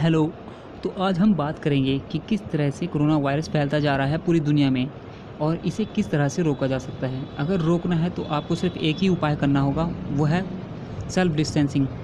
Hello. तो आज हम बात करेंगे कि किस तरह से कोरोना वायरस फैलता जा रहा है पूरी दुनिया में और इसे किस तरह से रोका जा सकता है। अगर रोकना है तो आपको सिर्फ़ एक ही उपाय करना होगा, वो है सेल्फ डिस्टेंसिंग